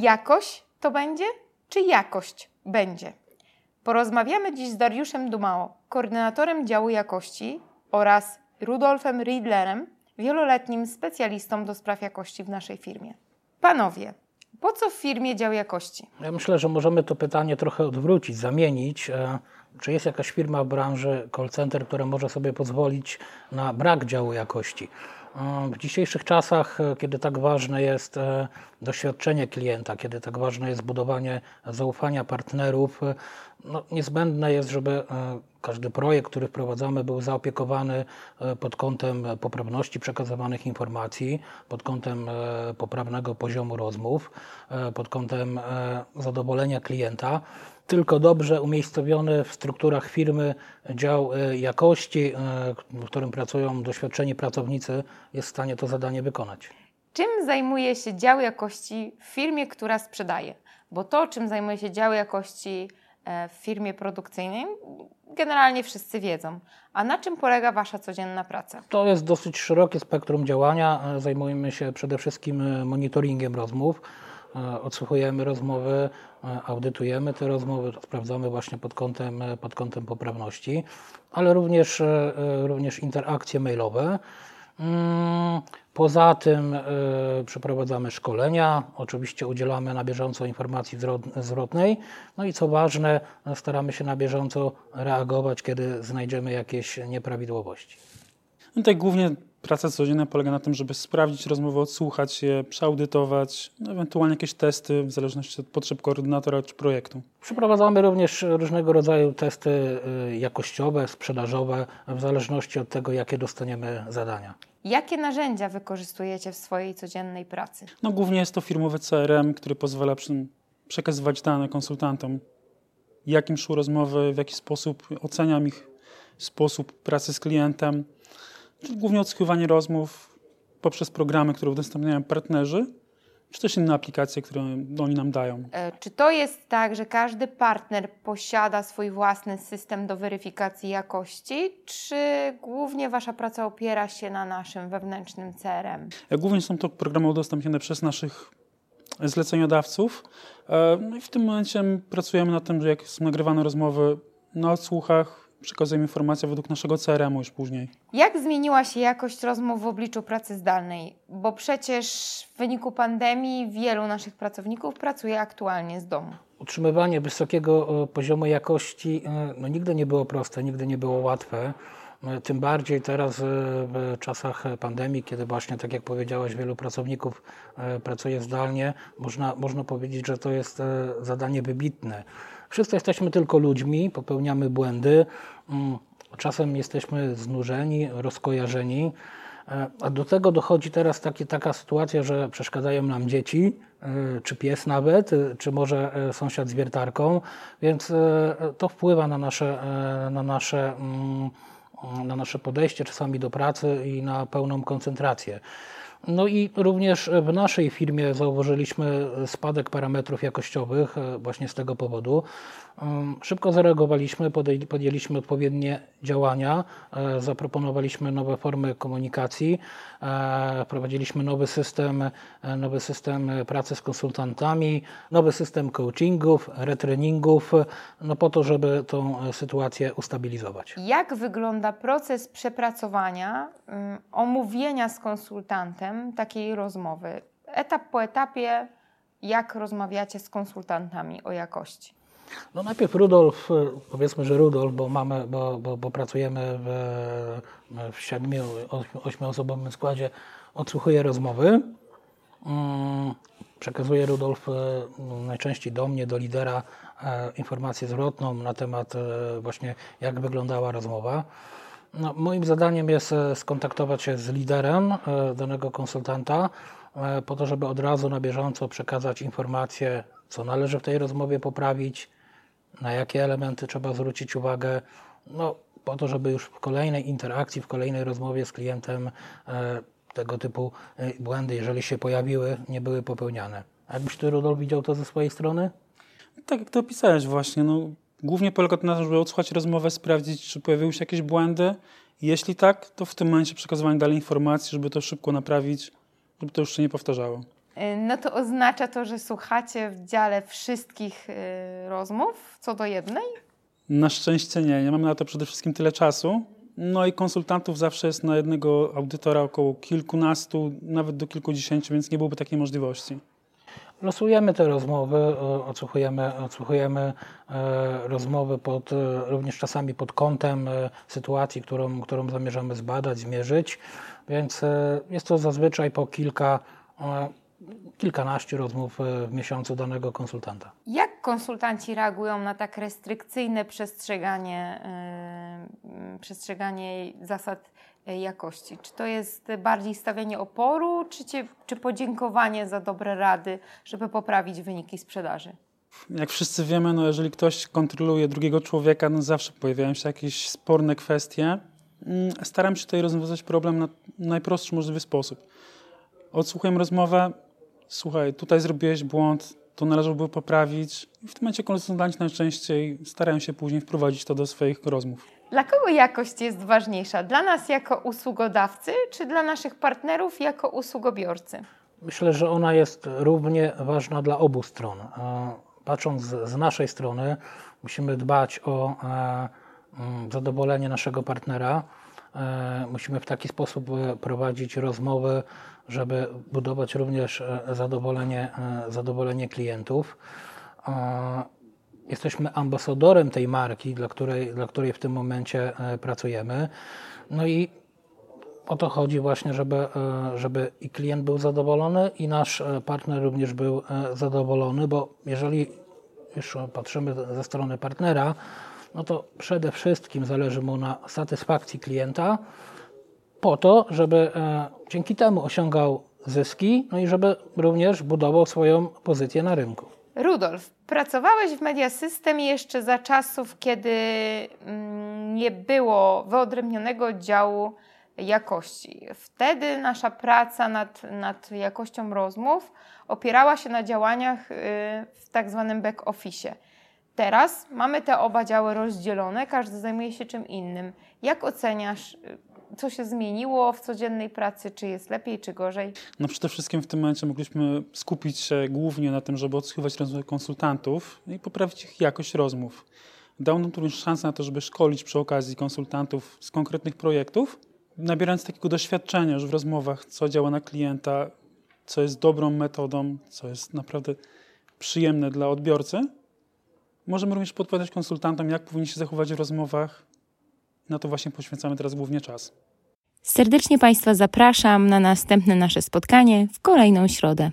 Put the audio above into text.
Jakość to będzie, czy jakość będzie? Porozmawiamy dziś z Dariuszem Dumao, koordynatorem działu jakości oraz Rudolfem Riedlerem, wieloletnim specjalistą do spraw jakości w naszej firmie. Panowie, po co w firmie dział jakości? Ja myślę, że możemy to pytanie trochę odwrócić, zamienić. E, czy jest jakaś firma w branży call center, która może sobie pozwolić na brak działu jakości? E, w dzisiejszych czasach, e, kiedy tak ważne jest doświadczenie klienta, kiedy tak ważne jest budowanie zaufania partnerów, no, niezbędne jest, żeby każdy projekt, który wprowadzamy, był zaopiekowany pod kątem poprawności przekazywanych informacji, pod kątem poprawnego poziomu rozmów, pod kątem zadowolenia klienta tylko dobrze umiejscowiony w strukturach firmy dział e, jakości, e, w którym pracują doświadczeni pracownicy, jest w stanie to zadanie wykonać. Czym zajmuje się dział jakości w firmie, która sprzedaje? Bo to, czym zajmuje się dział jakości e, w firmie produkcyjnej, generalnie wszyscy wiedzą. A na czym polega Wasza codzienna praca? To jest dosyć szerokie spektrum działania. Zajmujemy się przede wszystkim monitoringiem rozmów odsłuchujemy rozmowy, e, audytujemy te rozmowy, sprawdzamy właśnie pod kątem, e, pod kątem poprawności, ale również, również interakcje mailowe. Mm, poza tym przeprowadzamy szkolenia, oczywiście udzielamy na bieżąco informacji zwrotnej, no i co ważne, staramy się na bieżąco reagować, kiedy znajdziemy jakieś nieprawidłowości. No tak głównie praca codzienna polega na tym, żeby sprawdzić rozmowę, odsłuchać je, przeaudytować, no, ewentualnie jakieś testy w zależności od potrzeb koordynatora czy projektu. Przeprowadzamy również różnego rodzaju testy y, jakościowe, sprzedażowe, w zależności od tego, jakie dostaniemy zadania. Jakie narzędzia wykorzystujecie w swojej codziennej pracy? No, głównie jest to firmowy CRM, który pozwala przekazywać dane konsultantom. Jakim szły rozmowy, w jaki sposób oceniam ich sposób pracy z klientem głównie odsłuchiwanie rozmów poprzez programy, które udostępniają partnerzy, czy też inne aplikacje, które oni nam dają. E, czy to jest tak, że każdy partner posiada swój własny system do weryfikacji jakości, czy głównie Wasza praca opiera się na naszym wewnętrznym CRM? E, głównie są to programy udostępnione przez naszych zleceniodawców. E, no i w tym momencie pracujemy nad tym, że jak są nagrywane rozmowy na odsłuchach, przekazujemy informacje według naszego CRM-u już później. Jak zmieniła się jakość rozmów w obliczu pracy zdalnej? Bo przecież w wyniku pandemii wielu naszych pracowników pracuje aktualnie z domu. Utrzymywanie wysokiego poziomu jakości e, no, nigdy nie było proste, nigdy nie było łatwe. E, tym bardziej teraz e, w czasach pandemii, kiedy właśnie, tak jak powiedziałaś, wielu pracowników pracuje zdalnie, można, można powiedzieć, że to jest zadanie wybitne. Wszyscy jesteśmy tylko ludźmi, popełniamy błędy, mm, czasem jesteśmy znużeni, rozkojarzeni. E, a do tego dochodzi teraz taki, taka sytuacja, że przeszkadzają nam dzieci, e, czy pies nawet, e, czy może sąsiad z wiertarką, więc to wpływa na nasze, na nasze, mm, na nasze podejście czasami do pracy i na pełną koncentrację. No i również w naszej firmie zauważyliśmy spadek parametrów jakościowych e, właśnie z tego powodu. Mm, szybko zareagowaliśmy, podjęliśmy odpowiednie działania, e, zaproponowaliśmy nowe formy komunikacji, e, wprowadziliśmy nowy system, nowy system pracy z konsultantami, nowy system coachingów, retreningów, no po to, żeby tą sytuację ustabilizować. Jak wygląda proces przepracowania, omówienia z konsultantem? takiej rozmowy. Etap po etapie, jak rozmawiacie z konsultantami o jakości? No najpierw Rudolf, powiedzmy, że Rudolf, bo mamy, bo, bo, bo pracujemy w, w siedmiu, ośmioosobowym składzie, odsłuchuje rozmowy. Mm, przekazuje Rudolf e, najczęściej do mnie, do lidera, informację zwrotną na temat właśnie jak wyglądała rozmowa. No, moim zadaniem jest e, skontaktować się z liderem e, danego konsultanta, e, po to, żeby od razu na bieżąco przekazać informacje, co należy w tej rozmowie poprawić, na jakie elementy trzeba zwrócić uwagę, no, po to, żeby już w kolejnej interakcji, w kolejnej rozmowie z klientem tego typu błędy, jeżeli się pojawiły, nie były popełniane. Jakbyś ty, Rudolf, widział to ze swojej strony? Tak jak to opisałeś właśnie, no, Głównie polega to na tym, żeby odsłuchać rozmowę, sprawdzić, czy pojawiły się jakieś błędy. Jeśli tak, to w tym momencie przekazywanie dalej informacji, żeby to szybko naprawić, żeby to już się nie powtarzało. Y, no to oznacza to, że słuchacie w dziale wszystkich y, rozmów co do jednej? Na szczęście nie. Nie mamy na to przede wszystkim tyle czasu. No i konsultantów zawsze jest na jednego audytora około kilkunastu, nawet do kilkudziesięciu, więc nie byłoby takiej możliwości. Losujemy te rozmowy, odsłuchujemy, odsłuchujemy e, rozmowy pod, e, również czasami pod kątem e, sytuacji, którą, którą zamierzamy zbadać, zmierzyć, więc jest to zazwyczaj po kilka kilkanaście rozmów w miesiącu danego konsultanta. Jak konsultanci reagują na tak restrykcyjne przestrzeganie, przestrzeganie zasad jakości? Czy to jest bardziej stawianie oporu, czy, cie, czy podziękowanie za dobre rady, żeby poprawić wyniki sprzedaży? Jak wszyscy wiemy, no jeżeli ktoś kontroluje drugiego człowieka, no zawsze pojawiają się jakieś sporne kwestie. Mm, staram się tutaj rozwiązać problem na najprostszy możliwy sposób. Odsłuchuję rozmowę, słuchaj, tutaj zrobiłeś błąd, to należałoby poprawić. I w tym momencie konsultanci najczęściej starają się później wprowadzić to do swoich rozmów. Dla kogo jakość jest ważniejsza? Dla nas jako usługodawcy, czy dla naszych partnerów jako usługobiorcy? Myślę, że ona jest równie ważna dla obu stron. Patrząc z naszej strony, musimy dbać o e, zadowolenie naszego partnera. E, musimy w taki sposób e, prowadzić rozmowy, żeby budować również zadowolenie, zadowolenie klientów jesteśmy ambasadorem tej marki, dla której, dla której w tym momencie e, pracujemy. No i o to chodzi właśnie, żeby, e, żeby i klient był zadowolony, i nasz e, partner również był zadowolony, bo jeżeli już patrzymy ze strony partnera, no to przede wszystkim zależy mu na satysfakcji klienta, po to, żeby dzięki temu osiągał zyski, no i żeby również budował swoją pozycję na rynku. Rudolf, pracowałeś w Media System jeszcze za czasów, kiedy mm, nie było wyodrębnionego działu jakości. Wtedy nasza praca nad, nad jakością rozmów opierała się na działaniach y, w tak zwanym back office. Teraz mamy te oba działy rozdzielone, każdy zajmuje się czym innym. Jak oceniasz y, co się zmieniło w codziennej pracy, czy jest lepiej, czy gorzej? No przede wszystkim w tym momencie mogliśmy skupić się głównie na tym, żeby odsłuchiwać rozmowy konsultantów i poprawić ich jakość rozmów. Dał nam to również szansę na to, żeby szkolić przy okazji konsultantów z konkretnych projektów, nabierając takiego doświadczenia już w rozmowach, co działa na klienta, co jest dobrą metodą, co jest naprawdę przyjemne dla odbiorcy. Możemy również podpowiadać konsultantom, jak powinni się zachować w rozmowach, na to właśnie poświęcamy teraz głównie czas. Serdecznie Państwa zapraszam na następne nasze spotkanie w kolejną środę.